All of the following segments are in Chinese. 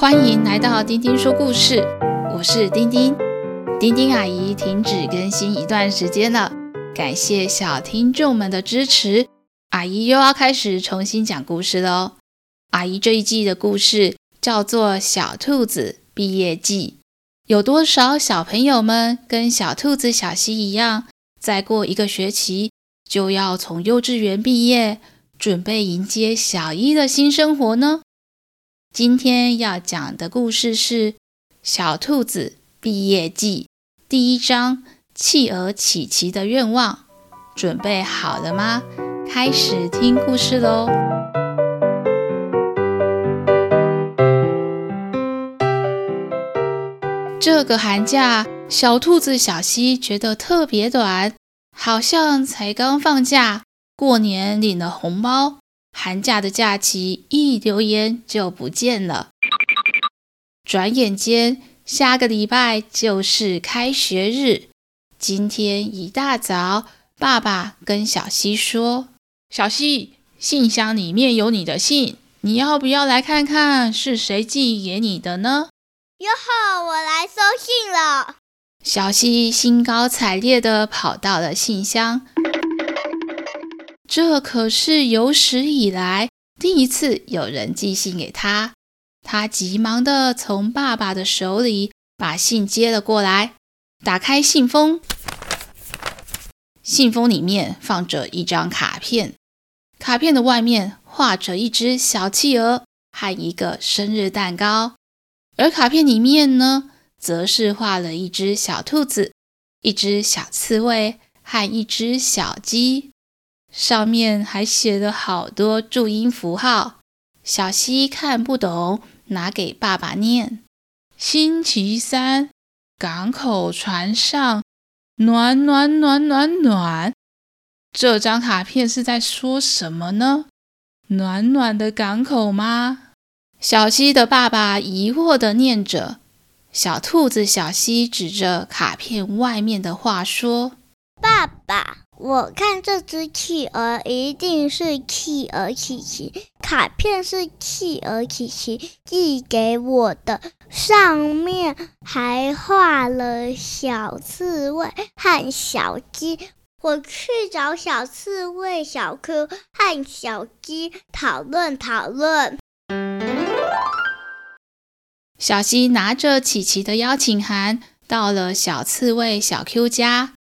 欢迎来到丁丁说故事，我是丁丁。丁丁阿姨停止更新一段时间了，感谢小听众们的支持，阿姨又要开始重新讲故事喽。阿姨这一季的故事叫做《小兔子毕业季》，有多少小朋友们跟小兔子小溪一样，再过一个学期就要从幼稚园毕业，准备迎接小一的新生活呢？今天要讲的故事是《小兔子毕业季》第一章《企鹅琪琪的愿望》。准备好了吗？开始听故事喽！这个寒假，小兔子小溪觉得特别短，好像才刚放假，过年领了红包。寒假的假期一留言就不见了，转眼间下个礼拜就是开学日。今天一大早，爸爸跟小西说：“小西，信箱里面有你的信，你要不要来看看是谁寄给你的呢？”哟吼，我来收信了。小西兴高采烈地跑到了信箱。这可是有史以来第一次有人寄信给他。他急忙地从爸爸的手里把信接了过来，打开信封，信封里面放着一张卡片，卡片的外面画着一只小企鹅和一个生日蛋糕，而卡片里面呢，则是画了一只小兔子、一只小刺猬和一只小鸡。上面还写了好多注音符号，小希看不懂，拿给爸爸念。星期三，港口船上，暖暖暖暖暖。这张卡片是在说什么呢？暖暖的港口吗？小希的爸爸疑惑地念着。小兔子小希指着卡片外面的话说：“爸爸。”我看这只企鹅一定是企鹅琪琪，卡片是企鹅琪琪寄给我的，上面还画了小刺猬和小鸡。我去找小刺猬、小 Q 和小鸡讨论讨论。小希拿着琪琪的邀请函，到了小刺猬、小 Q 家。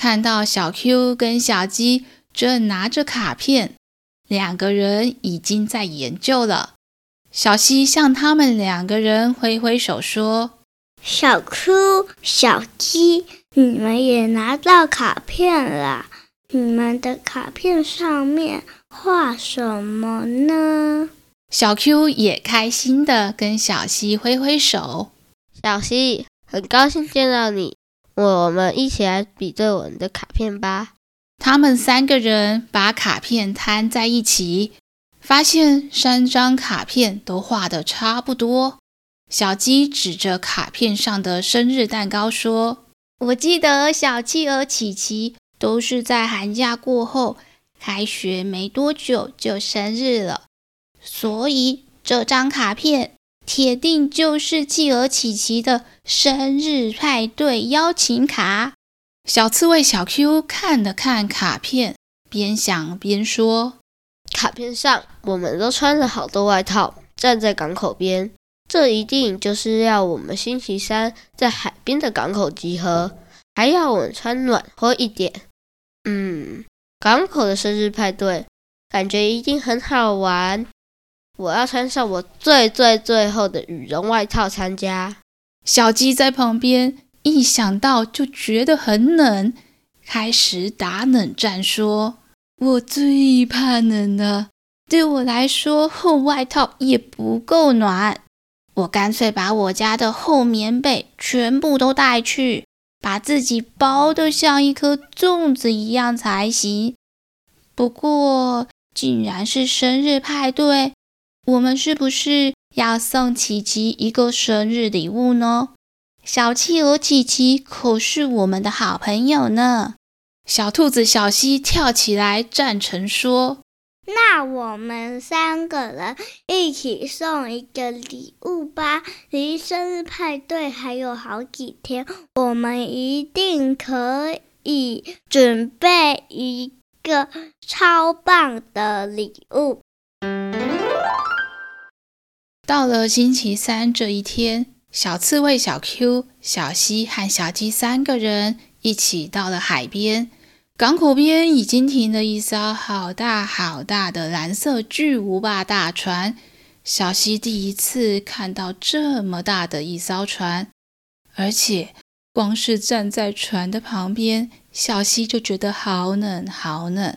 看到小 Q 跟小鸡正拿着卡片，两个人已经在研究了。小西向他们两个人挥挥手说：“小 Q、小鸡，你们也拿到卡片了？你们的卡片上面画什么呢？”小 Q 也开心的跟小西挥挥手：“小西，很高兴见到你。”我们一起来比对我们的卡片吧。他们三个人把卡片摊在一起，发现三张卡片都画的差不多。小鸡指着卡片上的生日蛋糕说：“我记得小企鹅琪琪都是在寒假过后，开学没多久就生日了，所以这张卡片。”铁定就是企鹅琪琪的生日派对邀请卡。小刺猬小 Q 看了看卡片，边想边说：“卡片上我们都穿了好多外套，站在港口边，这一定就是要我们星期三在海边的港口集合，还要我们穿暖和一点。嗯，港口的生日派对，感觉一定很好玩。”我要穿上我最最最厚的羽绒外套参加。小鸡在旁边一想到就觉得很冷，开始打冷战，说：“我最怕冷了，对我来说厚外套也不够暖。我干脆把我家的厚棉被全部都带去，把自己包得像一颗粽子一样才行。不过，竟然是生日派对。”我们是不是要送琪琪一个生日礼物呢？小企鹅琪琪可是我们的好朋友呢。小兔子小希跳起来赞成说：“那我们三个人一起送一个礼物吧。离生日派对还有好几天，我们一定可以准备一个超棒的礼物。到了星期三这一天，小刺猬小 Q、小希和小鸡三个人一起到了海边。港口边已经停了一艘好大好大的蓝色巨无霸大船。小希第一次看到这么大的一艘船，而且光是站在船的旁边，小希就觉得好冷好冷。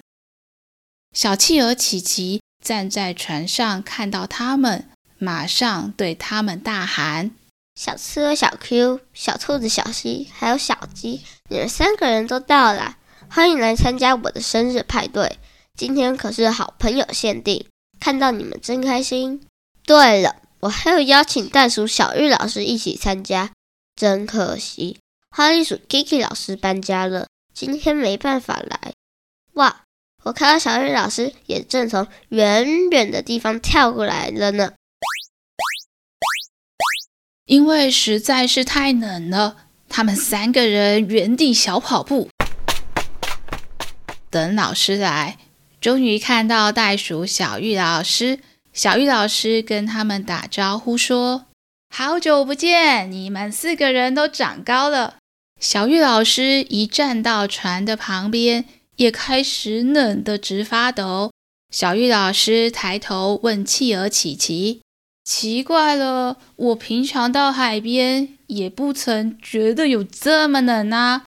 小企鹅琪琪站在船上，看到他们，马上对他们大喊：“小刺猬小 Q、小兔子小希，还有小鸡，你们三个人都到了。”欢迎来参加我的生日派对！今天可是好朋友限定，看到你们真开心。对了，我还有邀请袋鼠小玉老师一起参加，真可惜，花栗鼠 Kiki 老师搬家了，今天没办法来。哇，我看到小玉老师也正从远远的地方跳过来了呢。因为实在是太冷了，他们三个人原地小跑步。等老师来，终于看到袋鼠小玉老师。小玉老师跟他们打招呼说：“好久不见，你们四个人都长高了。”小玉老师一站到船的旁边，也开始冷得直发抖。小玉老师抬头问企鹅琪琪：“奇怪了，我平常到海边也不曾觉得有这么冷啊。”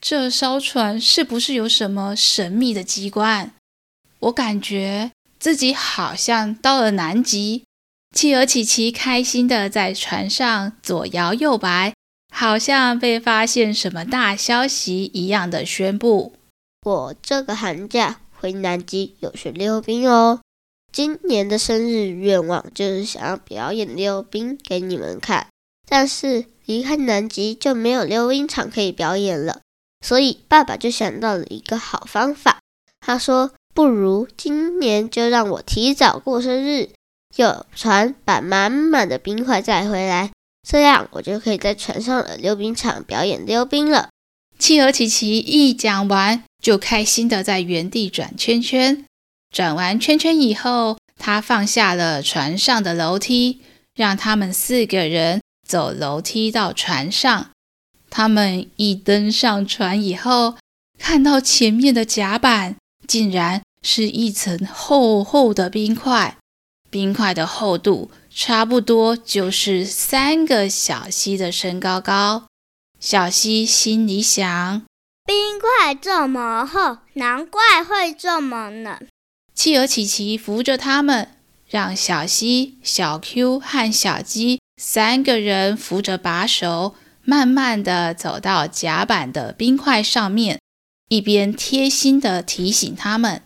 这艘船是不是有什么神秘的机关？我感觉自己好像到了南极。企鹅琪琪开心地在船上左摇右摆，好像被发现什么大消息一样的宣布：“我这个寒假回南极有学溜冰哦。今年的生日愿望就是想要表演溜冰给你们看，但是离开南极就没有溜冰场可以表演了。”所以爸爸就想到了一个好方法，他说：“不如今年就让我提早过生日，有船把满满的冰块载回来，这样我就可以在船上的溜冰场表演溜冰了。”企鹅琪琪一讲完，就开心地在原地转圈圈。转完圈圈以后，他放下了船上的楼梯，让他们四个人走楼梯到船上。他们一登上船以后，看到前面的甲板竟然是一层厚厚的冰块，冰块的厚度差不多就是三个小溪的身高高。小溪心里想：冰块这么厚，难怪会这么冷。企鹅琪琪扶着他们，让小希、小 Q 和小鸡三个人扶着把手。慢慢地走到甲板的冰块上面，一边贴心地提醒他们：“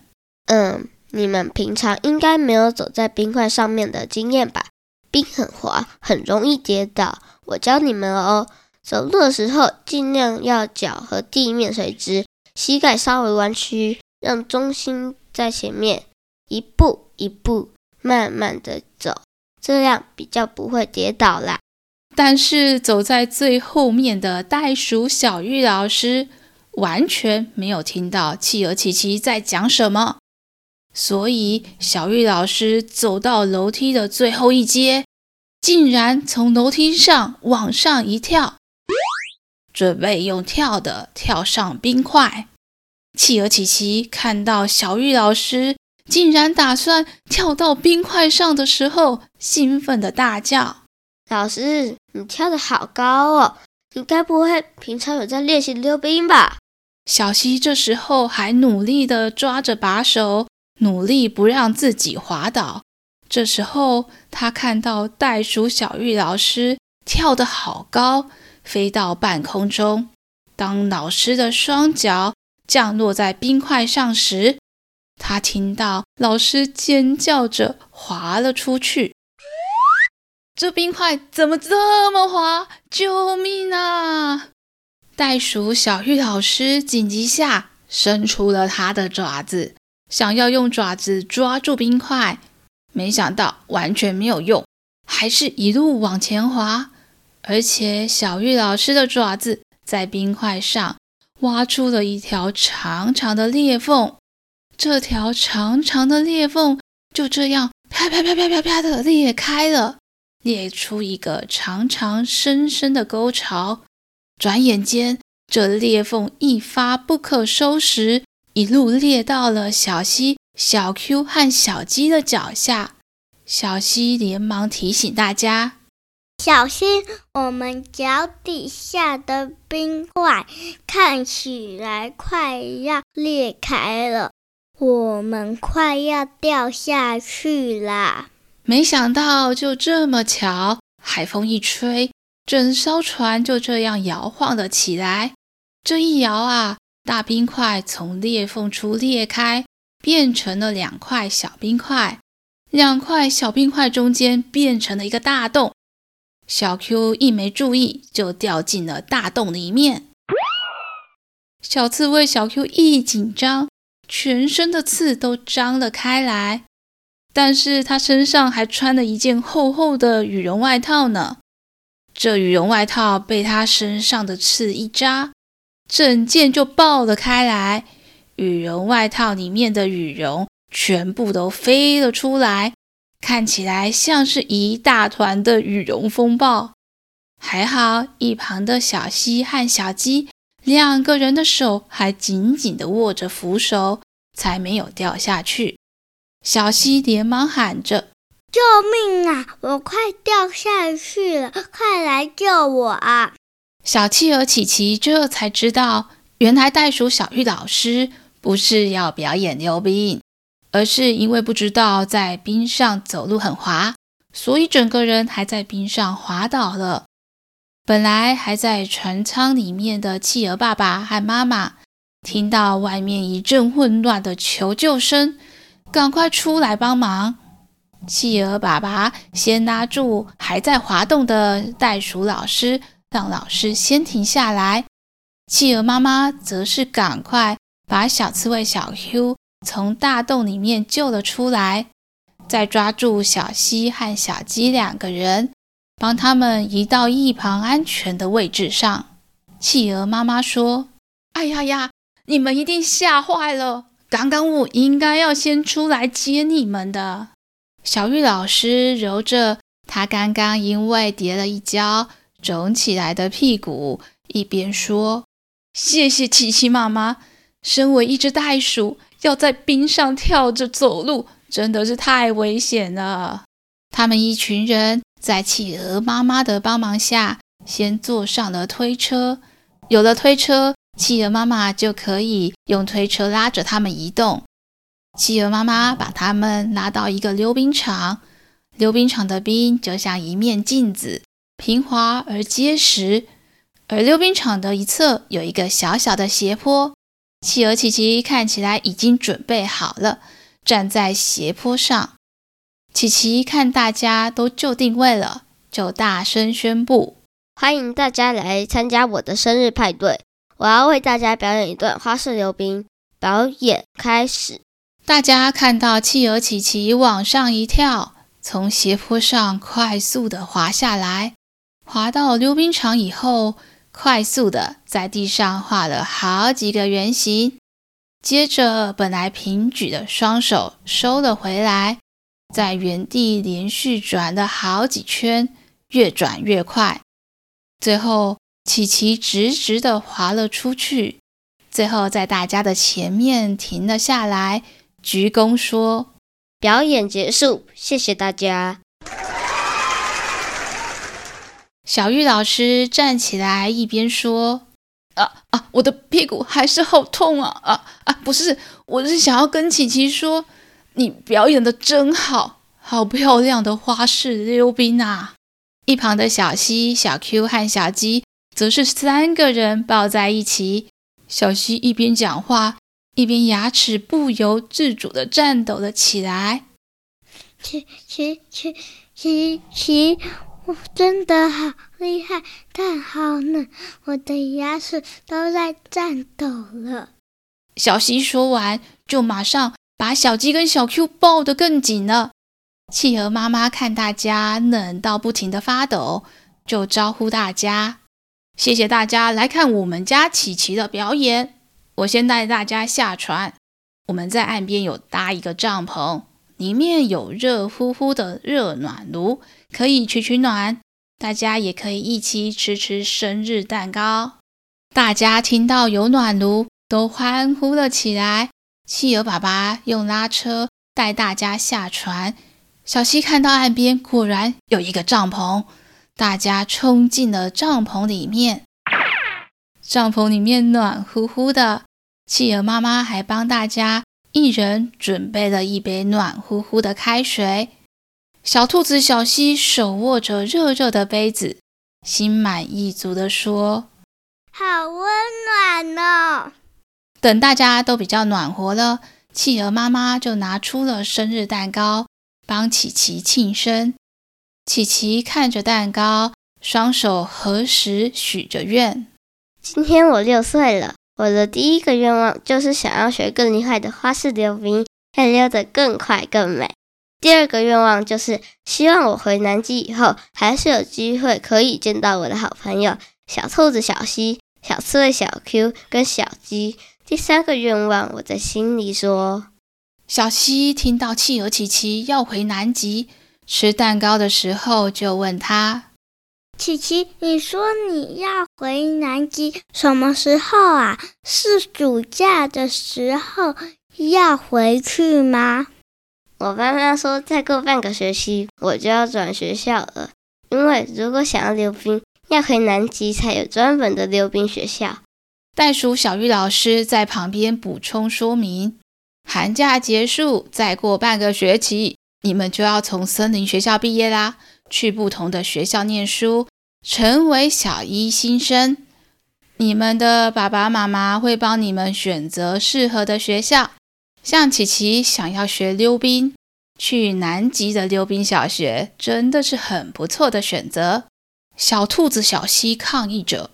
嗯，你们平常应该没有走在冰块上面的经验吧？冰很滑，很容易跌倒。我教你们哦，走路的时候尽量要脚和地面垂直，膝盖稍微弯曲，让中心在前面，一步一步慢慢的走，这样比较不会跌倒啦。”但是走在最后面的袋鼠小玉老师完全没有听到企鹅琪琪在讲什么，所以小玉老师走到楼梯的最后一阶，竟然从楼梯上往上一跳，准备用跳的跳上冰块。企鹅琪琪看到小玉老师竟然打算跳到冰块上的时候，兴奋的大叫。老师，你跳得好高哦！你该不会平常有在练习溜冰吧？小溪这时候还努力地抓着把手，努力不让自己滑倒。这时候，他看到袋鼠小玉老师跳得好高，飞到半空中。当老师的双脚降落在冰块上时，他听到老师尖叫着滑了出去。这冰块怎么这么滑？救命啊！袋鼠小玉老师紧急下伸出了他的爪子，想要用爪子抓住冰块，没想到完全没有用，还是一路往前滑。而且小玉老师的爪子在冰块上挖出了一条长长的裂缝，这条长长的裂缝就这样啪啪啪啪啪啪的裂开了，裂出一个长长深深的沟槽。转眼间，这裂缝一发不可收拾，一路裂到了小溪、小 Q 和小鸡的脚下。小溪连忙提醒大家：“小心，我们脚底下的冰块看起来快要裂开了，我们快要掉下去啦！”没想到，就这么巧，海风一吹。整艘船就这样摇晃了起来。这一摇啊，大冰块从裂缝处裂开，变成了两块小冰块。两块小冰块中间变成了一个大洞。小 Q 一没注意，就掉进了大洞里面。小刺猬小 Q 一紧张，全身的刺都张了开来。但是他身上还穿了一件厚厚的羽绒外套呢。这羽绒外套被他身上的刺一扎，整件就爆了开来。羽绒外套里面的羽绒全部都飞了出来，看起来像是一大团的羽绒风暴。还好一旁的小溪和小鸡两个人的手还紧紧地握着扶手，才没有掉下去。小溪连忙喊着。救命啊！我快掉下去了，快来救我啊！小企鹅琪琪这才知道，原来袋鼠小玉老师不是要表演溜冰，而是因为不知道在冰上走路很滑，所以整个人还在冰上滑倒了。本来还在船舱里面的企鹅爸爸和妈妈，听到外面一阵混乱的求救声，赶快出来帮忙。企鹅爸爸先拉住还在滑动的袋鼠老师，让老师先停下来。企鹅妈妈则是赶快把小刺猬小 Q 从大洞里面救了出来，再抓住小希和小鸡两个人，帮他们移到一旁安全的位置上。企鹅妈妈说：“哎呀呀，你们一定吓坏了！刚刚我应该要先出来接你们的。”小玉老师揉着他刚刚因为跌了一跤肿起来的屁股，一边说：“谢谢琪琪妈妈。身为一只袋鼠，要在冰上跳着走路，真的是太危险了。”他们一群人在企鹅妈妈的帮忙下，先坐上了推车。有了推车，企鹅妈妈就可以用推车拉着他们移动。企鹅妈妈把他们拉到一个溜冰场，溜冰场的冰就像一面镜子，平滑而结实。而溜冰场的一侧有一个小小的斜坡，企鹅琪琪看起来已经准备好了，站在斜坡上。琪琪看大家都就定位了，就大声宣布：“欢迎大家来参加我的生日派对！我要为大家表演一段花式溜冰，表演开始。”大家看到企鹅琪琪往上一跳，从斜坡上快速地滑下来，滑到溜冰场以后，快速地在地上画了好几个圆形。接着，本来平举的双手收了回来，在原地连续转了好几圈，越转越快。最后，琪琪直直地滑了出去，最后在大家的前面停了下来。鞠躬说：“表演结束，谢谢大家。”小玉老师站起来，一边说：“啊啊，我的屁股还是好痛啊！啊啊，不是，我是想要跟琪琪说，你表演的真好，好漂亮的花式溜冰啊！”一旁的小西、小 Q 和小鸡则是三个人抱在一起。小西一边讲话。一边牙齿不由自主地颤抖了起来。琪琪琪琪琪，我真的好厉害，但好冷，我的牙齿都在颤抖了。小希说完，就马上把小鸡跟小 Q 抱得更紧了。企鹅妈妈看大家冷到不停的发抖，就招呼大家：“谢谢大家来看我们家琪琪的表演。我先带大家下船。我们在岸边有搭一个帐篷，里面有热乎乎的热暖炉，可以取取暖。大家也可以一起吃吃生日蛋糕。”大家听到有暖炉，都欢呼了起来。企鹅爸爸用拉车带大家下船。小溪看到岸边果然有一个帐篷，大家冲进了帐篷里面。帐篷里面暖乎乎的，企鹅妈妈还帮大家一人准备了一杯暖乎乎的开水。小兔子小溪手握着热热的杯子，心满意足地说：“好温暖哦！”等大家都比较暖和了，企鹅妈妈就拿出了生日蛋糕。帮琪琪庆生，琪琪看着蛋糕，双手合十许着愿。今天我六岁了，我的第一个愿望就是想要学更厉害的花式溜冰，可以溜得更快更美。第二个愿望就是希望我回南极以后，还是有机会可以见到我的好朋友小兔子小溪、小刺猬小 Q 跟小鸡。第三个愿望，我在心里说。小溪听到企鹅琪琪要回南极吃蛋糕的时候，就问他：“琪琪，你说你要回南极什么时候啊？是暑假的时候要回去吗？”我爸妈说，再过半个学期我就要转学校了，因为如果想要溜冰，要回南极才有专门的溜冰学校。袋鼠小玉老师在旁边补充说明。寒假结束，再过半个学期，你们就要从森林学校毕业啦，去不同的学校念书，成为小一新生。你们的爸爸妈妈会帮你们选择适合的学校。像琪琪想要学溜冰，去南极的溜冰小学真的是很不错的选择。小兔子小溪抗议着：“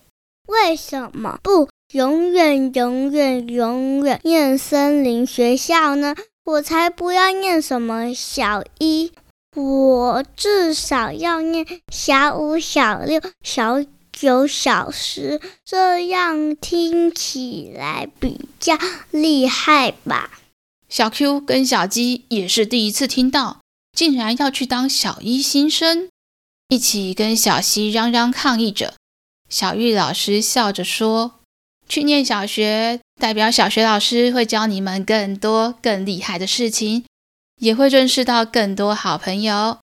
为什么不？”永远、永远、永远念森林学校呢？我才不要念什么小一，我至少要念小五、小六、小九、小十，这样听起来比较厉害吧？小 Q 跟小鸡也是第一次听到，竟然要去当小一新生，一起跟小溪嚷嚷抗议着。小玉老师笑着说。去念小学，代表小学老师会教你们更多更厉害的事情，也会认识到更多好朋友。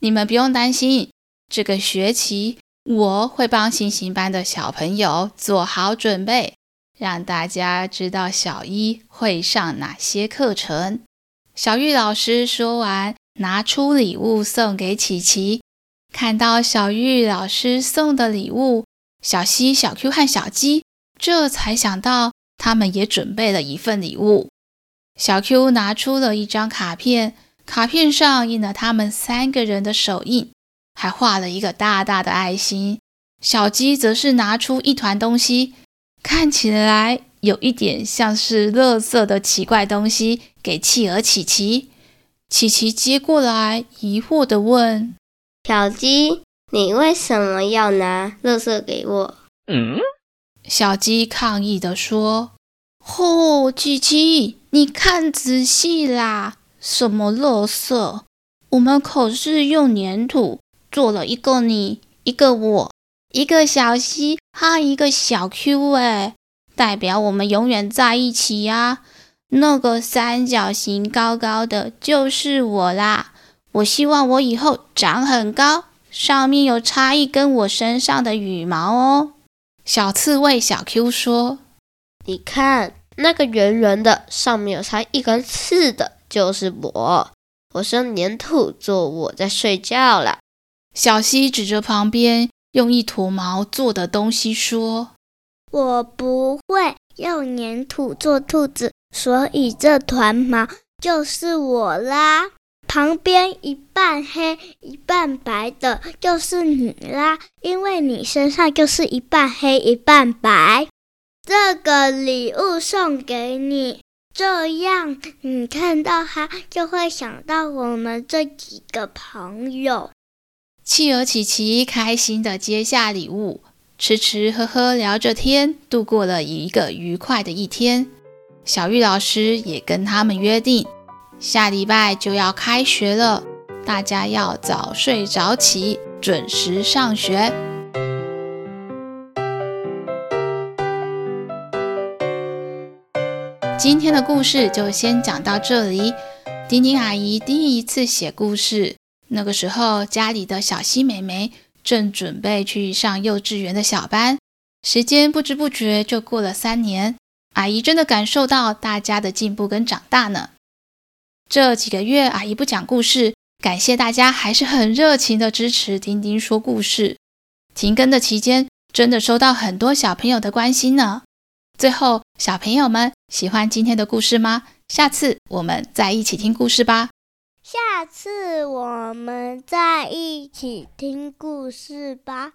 你们不用担心，这个学期我会帮星星班的小朋友做好准备，让大家知道小一会上哪些课程。小玉老师说完，拿出礼物送给琪琪。看到小玉老师送的礼物，小溪、小 Q 和小鸡。这才想到，他们也准备了一份礼物。小 Q 拿出了一张卡片，卡片上印了他们三个人的手印，还画了一个大大的爱心。小鸡则是拿出一团东西，看起来有一点像是垃圾的奇怪东西，给企鹅琪琪。琪琪接过来，疑惑地问：“小鸡，你为什么要拿垃圾给我？”嗯。小鸡抗议地说：“哦，琪琪，你看仔细啦，什么垃圾？我们可是用粘土做了一个你，一个我，一个小溪和一个小 Q，哎，代表我们永远在一起呀。那个三角形高高的，就是我啦。我希望我以后长很高，上面有插一根我身上的羽毛哦。”小刺猬小 Q 说：“你看那个圆圆的，上面有插一根刺的，就是我。我是粘土做我在睡觉啦。”小溪指着旁边用一坨毛做的东西说：“我不会用粘土做兔子，所以这团毛就是我啦。”旁边一半黑一半白的，就是你啦，因为你身上就是一半黑一半白。这个礼物送给你，这样你看到它就会想到我们这几个朋友。企鹅琪琪开心地接下礼物，吃吃喝喝聊着天，度过了一个愉快的一天。小玉老师也跟他们约定，下礼拜就要开学了，大家要早睡早起，准时上学。今天的故事就先讲到这里。丁丁阿姨第一次写故事。那个时候，家里的小希妹妹正准备去上幼稚园的小班，时间不知不觉就过了三年。阿姨真的感受到大家的进步跟长大呢。这几个月，阿姨不讲故事，感谢大家还是很热情的支持丁丁说故事。停更的期间，真的收到很多小朋友的关心呢。最后，小朋友们喜欢今天的故事吗？下次我们再一起听故事吧。下次我们再一起听故事吧。